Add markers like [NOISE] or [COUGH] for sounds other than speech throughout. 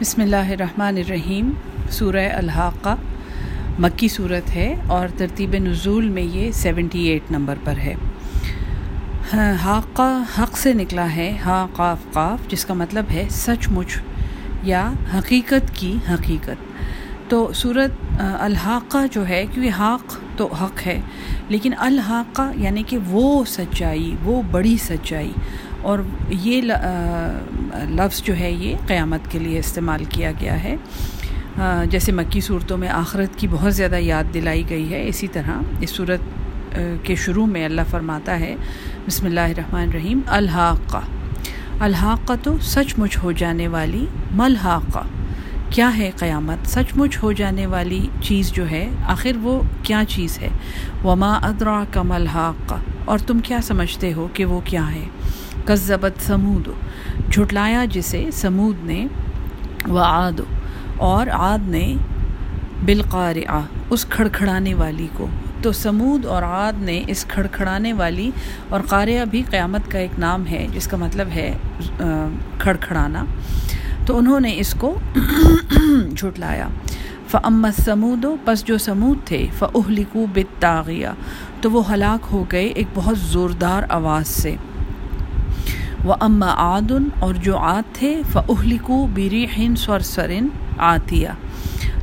بسم اللہ الرحمن الرحیم، سورہ الحاقہ، مکی صورت ہے اور ترتیب نزول میں یہ سیونٹی ایٹ نمبر پر ہے۔ حاقہ حق سے نکلا ہے ہا قاف قاف، جس کا مطلب ہے سچ مچ یا حقیقت کی حقیقت۔ تو صورت الحاقہ جو ہے، کیونکہ حاق تو حق ہے، لیکن الحاقہ یعنی کہ وہ سچائی، وہ بڑی سچائی۔ اور یہ لفظ جو ہے یہ قیامت کے لیے استعمال کیا گیا ہے۔ جیسے مکی صورتوں میں آخرت کی بہت زیادہ یاد دلائی گئی ہے، اسی طرح اس صورت کے شروع میں اللہ فرماتا ہے، بسم اللہ الرحمن الرحیم، الحاقہ۔ الحاقہ تو سچ مچ ہو جانے والی، ملحاقہ۔ کیا ہے قیامت؟ سچ مچ ہو جانے والی چیز جو ہے، آخر وہ کیا چیز ہے؟ وما ادرا کا ملحاقہ اور تم کیا سمجھتے ہو کہ وہ کیا ہے؟ کذبت سمود جھٹلایا جسے سمود نے و آد اور عاد نے بالقار اس کھڑکھڑانے والی کو۔ تو سمود اور عاد نے اس کھڑکھڑانے والی اور قاریہ بھی قیامت کا ایک نام ہے، جس کا مطلب ہے کھڑکھڑانا۔ تو انہوں نے اس کو [CLEARS THROAT] جھٹلایا۔ فعمت سمود و پس جو سمود تھے فہلکو بتاغیہ تو وہ ہلاک ہو گئے ایک بہت زوردار آواز سے۔ وہ اما عادن اور جو عاد تھے فہلکو بیری ہن سور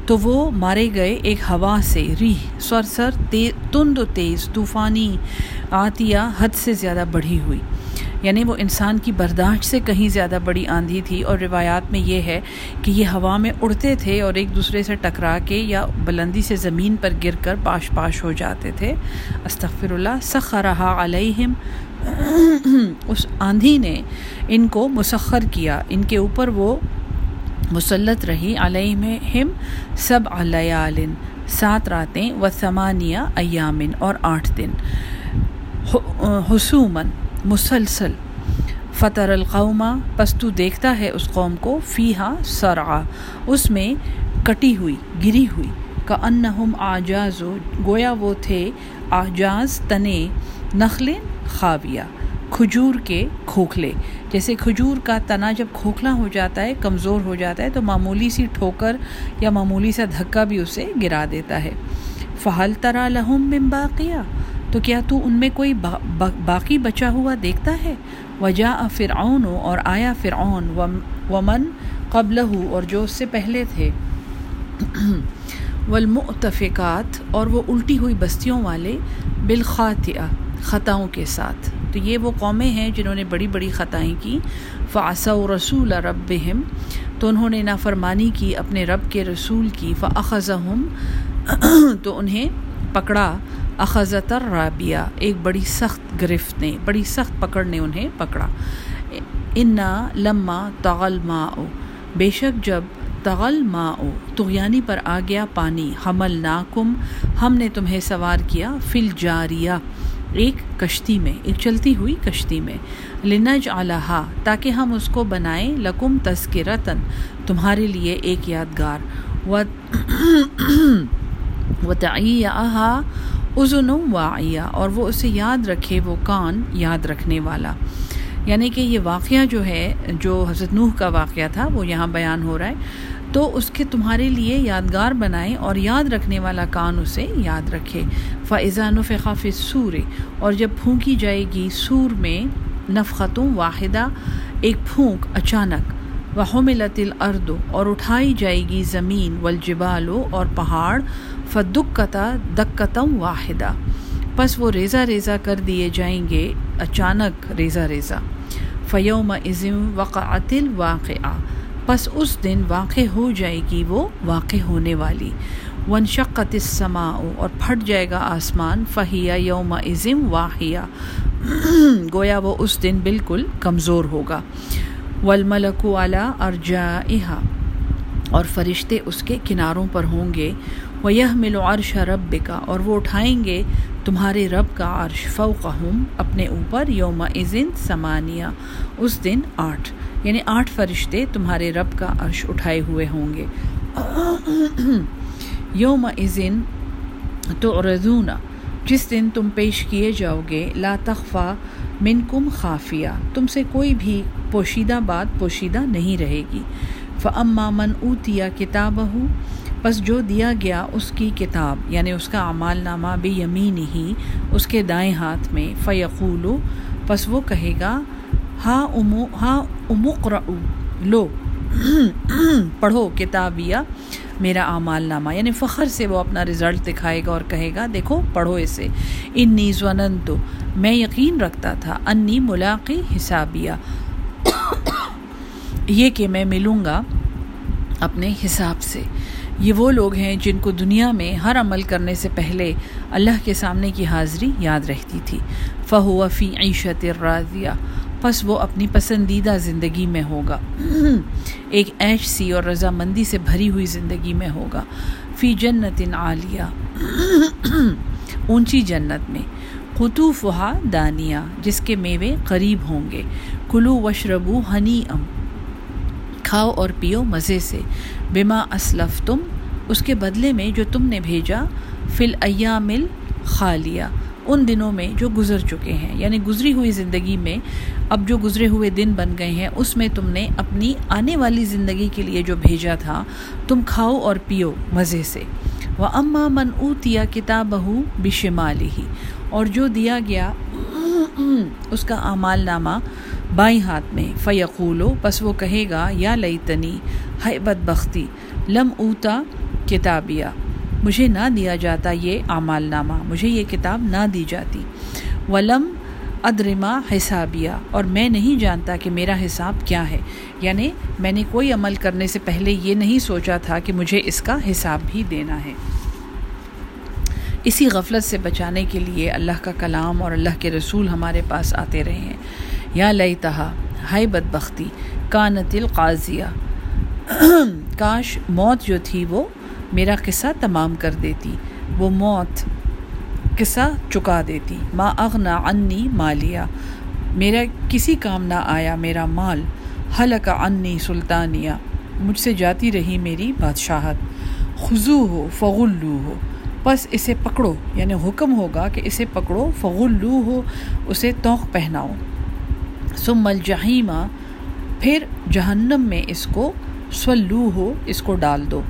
تو وہ مارے گئے ایک ہوا سے ریح سور سر تند و تیز، طوفانی آتیا حد سے زیادہ بڑھی ہوئی۔ یعنی وہ انسان کی برداشت سے کہیں زیادہ بڑی آندھی تھی۔ اور روایات میں یہ ہے کہ یہ ہوا میں اڑتے تھے اور ایک دوسرے سے ٹکرا کے یا بلندی سے زمین پر گر کر پاش پاش ہو جاتے تھے۔ استغفر اللہ، سخرہا علیہم [COUGHS] اس آندھی نے ان کو مسخر کیا۔ ان کے اوپر وہ مسلط رہی۔ علیہم سب علیالن سات راتیں، و ثمانیہ ایامن اور آٹھ دن۔ حسومن مسلسل فطر القومہ پس تو دیکھتا ہے اس قوم کو فیحا سرعا اس میں کٹی ہوئی، گری ہوئی۔ کا انہم آجاز، گویا وہ تھے آجاز تنے نخل خاویہ کھجور کے کھوکھلے۔ جیسے کھجور کا تنا جب کھوکھلا ہو جاتا ہے، کمزور ہو جاتا ہے، تو معمولی سی ٹھوکر یا معمولی سا دھکا بھی اسے گرا دیتا ہے۔ فہل ترا لہم من باقیہ تو کیا تو ان میں کوئی باقی بچا ہوا دیکھتا ہے؟ وجا فرعون اور آیا فرعون ومن قبل اور جو اس سے پہلے تھے۔ [CLEARS THROAT] والمؤتفقات اور وہ الٹی ہوئی بستیوں والے۔ بالخاطئہ خطاؤں کے ساتھ۔ تو یہ وہ قومیں ہیں جنہوں نے بڑی بڑی خطائیں کی۔ فاصا رسول ربہم تو انہوں نے نافرمانی کی اپنے رب کے رسول کی۔ فاخذہم تو انہیں پکڑا۔ اخذت رابیہ ایک بڑی سخت گرفت نے، بڑی سخت پکڑ نے انہیں پکڑا۔ انا لما تغل ما او بے شک جب تغل ما او تغیانی پر آ گیا پانی۔ حمل ناکم ہم نے تمہیں سوار کیا۔ فل جاریہ ایک کشتی میں، ایک چلتی ہوئی کشتی میں۔ لنج الحا تاکہ ہم اس کو بنائیں لکم تذکرتن تمہارے لیے ایک یادگار۔ و [COUGHS] تعیہ ازن واعیہ، اور وہ اسے یاد رکھے، وہ کان یاد رکھنے والا۔ یعنی کہ یہ واقعہ جو ہے، جو حضرت نوح کا واقعہ تھا، وہ یہاں بیان ہو رہا ہے۔ تو اس کے تمہارے لیے یادگار بنائیں اور یاد رکھنے والا کان اسے یاد رکھے۔ فضان و فقاف سور اور جب پھونکی جائے گی سور میں نفقتوں واحدہ، ایک پھونک اچانک، وحملت الارض اور اٹھائی جائے گی زمین والجبالو اور پہاڑ فدکتا دکتم واحدہ۔ پس وہ ریزہ ریزہ کر دیے جائیں گے، اچانک ریزہ ریزہ۔ فیوم عظم وقعت الواقعہ پس اس دن واقع ہو جائے گی وہ واقع ہونے والی۔ ون شقت السماء، اور پھٹ جائے گا آسمان۔ فہیا یوم عظم واحیہ گویا وہ اس دن بالکل کمزور ہوگا۔ والملک والا ارجا اور فرشتے اس کے کناروں پر ہوں گے۔ وہ یہ ملو عرش رب کا اور وہ اٹھائیں گے، تمہارے رب کا عرش فوقہم، اپنے اوپر یوم عزن سمانیہ اس دن آٹھ۔ یعنی آٹھ فرشتے تمہارے رب کا عرش اٹھائے ہوئے ہوں گے۔ یوم عزن تو جس دن تم پیش کیے جاؤ گے، لا تخفا من کم خافیہ، تم سے کوئی بھی پوشیدہ بات پوشیدہ نہیں رہے گی۔ فعما من اوتیا کتاب ہو بس جو دیا گیا اس کی کتاب یعنی اس کا اعمال نامہ بے یمین ہی، اس کے دائیں ہاتھ میں فیقول پس وہ کہے گا ہاں امو ہاں امقر لو، پڑھو کتابیہ، میرا اعمال نامہ یعنی فخر سے وہ اپنا رزلٹ دکھائے گا اور کہے گا، دیکھو، پڑھو اسے۔ انی زونن تو میں یقین رکھتا تھا، انی ملاقی حسابیہ۔ یہ کہ میں ملوں گا اپنے حساب سے۔ یہ وہ لوگ ہیں جن کو دنیا میں ہر عمل کرنے سے پہلے اللہ کے سامنے کی حاضری یاد رہتی تھی۔ فہو فی عیشت راضیہ پس وہ اپنی پسندیدہ زندگی میں ہوگا۔ [CLEARS THROAT] ایک ایش سی اور رضامندی سے بھری ہوئی زندگی میں ہوگا۔ فی جنت عالیہ۔ [CLEARS THROAT] اونچی جنت میں۔ قطوف وہا دانیہ، جس کے میوے قریب ہوں گے۔ کلو وشربو ہنی ام کھاؤ اور پیو مزے سے۔ بما اسلف تم اس کے بدلے میں جو تم نے بھیجا۔ فل ایامل خالیہ۔ ان دنوں میں جو گزر چکے ہیں یعنی گزری ہوئی زندگی میں۔ اب جو گزرے ہوئے دن بن گئے ہیں، اس میں تم نے اپنی آنے والی زندگی کے لیے جو بھیجا تھا، تم کھاؤ اور پیو مزے سے۔ وہ اماں من اوتیا کتاب بہو بشمالی ہی اور جو دیا گیا، اس کا اعمال نامہ بائیں ہاتھ میں۔ فیقولو پس وہ کہے گا، یا لئی تنی بد بختی لم اوتا کتابیہ مجھے نہ دیا جاتا یہ اعمال نامہ، مجھے یہ کتاب نہ دی جاتی۔ ولم ادرما حسابیہ، اور میں نہیں جانتا کہ میرا حساب کیا ہے۔ یعنی میں نے کوئی عمل کرنے سے پہلے یہ نہیں سوچا تھا کہ مجھے اس کا حساب بھی دینا ہے۔ اسی غفلت سے بچانے کے لیے اللہ کا کلام اور اللہ کے رسول ہمارے پاس آتے رہے ہیں۔ یا لئی تہا ہائی بد کانت القاضیہ۔ کاش موت جو تھی وہ میرا قصہ تمام کر دیتی۔ وہ موت قصہ چکا دیتی۔ ما اغنا انی مالیہ میرا کسی کام نہ آیا، میرا مال۔ حلق انی سلطانیہ مجھ سے جاتی رہی میری بادشاہت۔ خضو ہو فغلو ہو بس اسے پکڑو۔ یعنی حکم ہوگا کہ اسے پکڑو۔ فغلو ہو اسے توق پہناؤ۔ سم الجحیمہ پھر جہنم میں اس کو سلو ہو اس کو ڈال دو۔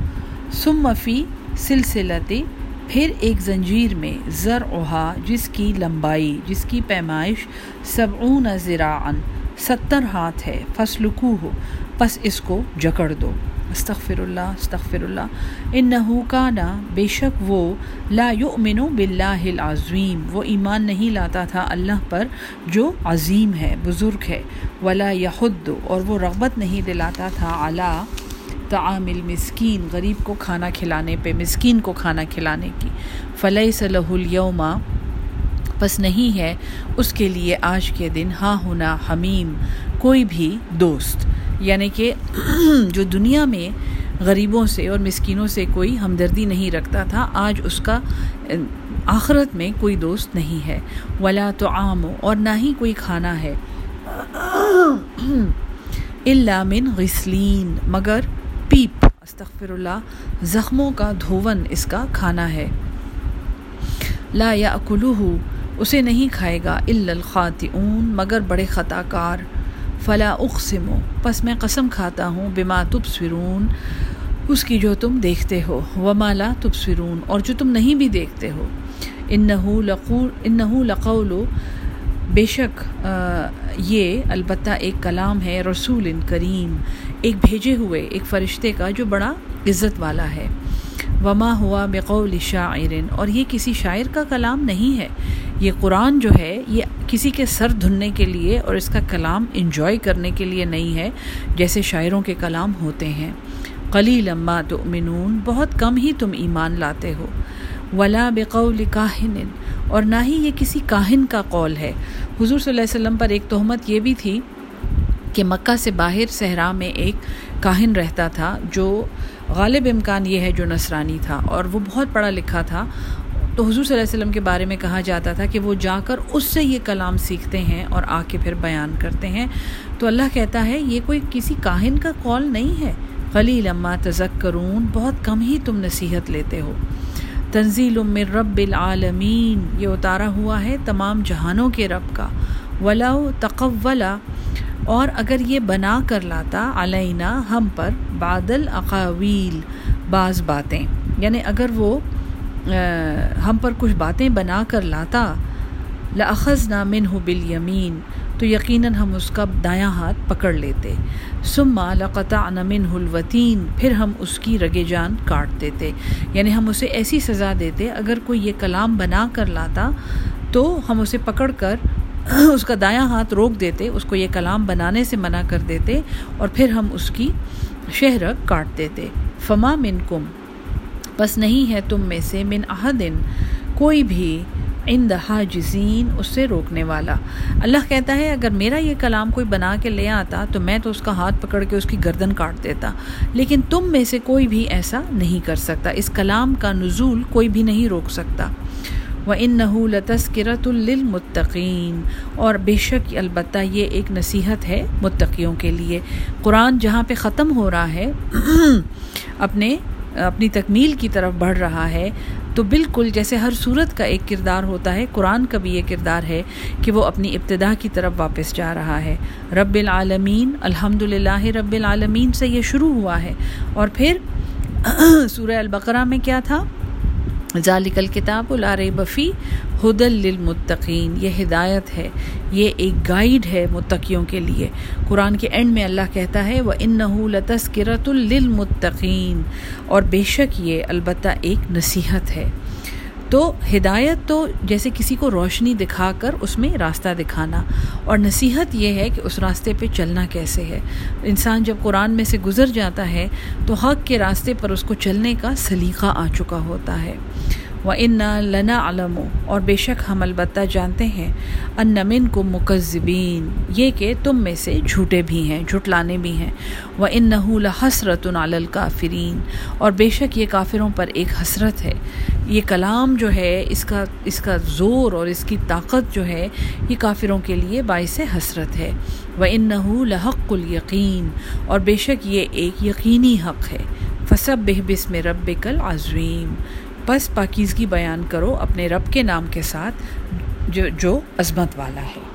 سم فی سلسلتی پھر ایک زنجیر میں زر اوہا جس کی لمبائی، جس کی پیمائش سبعون زراعن ستر ہاتھ ہے فسلکو ہو پس اس کو جکڑ دو۔ استغفر اللہ استغفر اللہ انہو کانا بے شک وہ لا یؤمن باللہ العظیم، وہ ایمان نہیں لاتا تھا اللہ پر، جو عظیم ہے، بزرگ ہے۔ ولا یحد، اور وہ رغبت نہیں دلاتا تھا علا تعامل مسکین غریب کو کھانا کھلانے پہ، مسکین کو کھانا کھلانے کی۔ فلح صلی اليوما پس نہیں ہے اس کے لیے آج کے دن۔ ہاں ہونا حمیم، کوئی بھی دوست۔ یعنی کہ [CLEARS THROAT] جو دنیا میں غریبوں سے اور مسکینوں سے کوئی ہمدردی نہیں رکھتا تھا، آج اس کا، آخرت میں کوئی دوست نہیں ہے۔ ولا تو عام اور نہ ہی کوئی کھانا ہے۔ [CLEARS THROAT] من غسلین مگر استغفر اللہ، زخموں کا دھون اس کا کھانا ہے۔ لا یا اسے نہیں کھائے گا الخاطئون، مگر بڑے خطا کار فلا اقسمو، پس میں قسم کھاتا ہوں، بما تبصرون، اس کی جو تم دیکھتے ہو۔ وما لا تبصرون، اور جو تم نہیں بھی دیکھتے ہو۔ انہو لقول انہو لقول بے شک یہ البتہ ایک کلام ہے رسول کریم، ایک بھیجے ہوئے، ایک فرشتے کا جو بڑا عزت والا ہے۔ وما ہوا بقول شاعر، اور یہ کسی شاعر کا کلام نہیں ہے۔ یہ قرآن جو ہے، یہ کسی کے سر دھننے کے لیے اور اس کا کلام انجوائے کرنے کے لیے نہیں ہے، جیسے شاعروں کے کلام ہوتے ہیں۔ قلی لمبا تؤمنون، بہت کم ہی تم ایمان لاتے ہو۔ ولا بقول کاہن اور نہ ہی یہ کسی کاہن کا قول ہے۔ حضور صلی اللہ علیہ وسلم پر ایک تہمت یہ بھی تھی کہ مکہ سے باہر صحرا میں ایک کاہن رہتا تھا جو غالب امکان یہ ہے جو نصرانی تھا اور وہ بہت پڑھا لکھا تھا۔ تو حضور صلی اللہ علیہ وسلم کے بارے میں کہا جاتا تھا کہ وہ جا کر اس سے یہ کلام سیکھتے ہیں اور آ کے پھر بیان کرتے ہیں۔ تو اللہ کہتا ہے، یہ کوئی کسی کاہن کا قول نہیں ہے۔ خلی لمہ تزک کرون بہت کم ہی تم نصیحت لیتے ہو۔ تنزیل من رب العالمین۔ یہ اتارا ہوا ہے تمام جہانوں کے رب کا۔ ولاؤ تقولا اور اگر یہ بنا کر لاتا علینا ہم پر بادل اقاویل، بعض باتیں۔ یعنی اگر وہ ہم پر کچھ باتیں بنا کر لاتا لاخذ نامن ہو بل یمین تو یقیناً ہم اس کا دایاں ہاتھ پکڑ لیتے۔ سما لقطع نمن الوطین پھر ہم اس کی رگے جان کاٹ دیتے۔ یعنی ہم اسے ایسی سزا دیتے، اگر کوئی یہ کلام بنا کر لاتا تو ہم اسے پکڑ کر [CLEARS THROAT] اس کا دایاں ہاتھ روک دیتے، اس کو یہ کلام بنانے سے منع کر دیتے اور پھر ہم اس کی شہرک کاٹ دیتے۔ فما من کم بس نہیں ہے تم میں سے من احدن، کوئی بھی ان دہا جزین اس سے روکنے والا۔ اللہ کہتا ہے، اگر میرا یہ کلام کوئی بنا کے لے آتا تو میں تو اس کا ہاتھ پکڑ کے اس کی گردن کاٹ دیتا۔ لیکن تم میں سے کوئی بھی ایسا نہیں کر سکتا۔ اس کلام کا نزول کوئی بھی نہیں روک سکتا۔ و ان نحو لتسکرت للمتقین اور بے شک البتہ یہ ایک نصیحت ہے متقیوں کے لیے۔ قرآن جہاں پہ ختم ہو رہا ہے، [CLEARS THROAT] اپنے، اپنی تکمیل کی طرف بڑھ رہا ہے۔ تو بالکل جیسے ہر صورت کا ایک کردار ہوتا ہے، قرآن کا بھی یہ کردار ہے کہ وہ اپنی ابتدا کی طرف واپس جا رہا ہے۔ رب العالمین الحمد رب العالمین سے یہ شروع ہوا ہے۔ اور پھر [CLEARS THROAT] سورہ البقرہ میں کیا تھا؟ ذالک الکتاب الار بفی ہدل للمتقین، یہ ہدایت ہے، یہ ایک گائیڈ ہے متقیوں کے لیے۔ قرآن کے اینڈ میں اللہ کہتا ہے وہ ان و ان لنا علم اور بے شک ہم البتہ جانتے ہیں ان نمن کو مکذبین یہ کہ تم میں سے جھوٹے بھی ہیں، جھٹلانے بھی ہیں۔ وہ ان نحول حسرت الکافرین اور بے شک یہ کافروں پر ایک حسرت ہے۔ یہ کلام جو ہے، اس کا اس کا زور اور اس کی طاقت جو ہے، یہ کافروں کے لیے باعث حسرت ہے۔ وہ ان نحول حق الیقین اور بے شک یہ ایک یقینی حق ہے۔ فصب بہ بسم رب کل عظیم بس پاکیزگی بیان کرو اپنے رب کے نام کے ساتھ جو جو عظمت والا ہے۔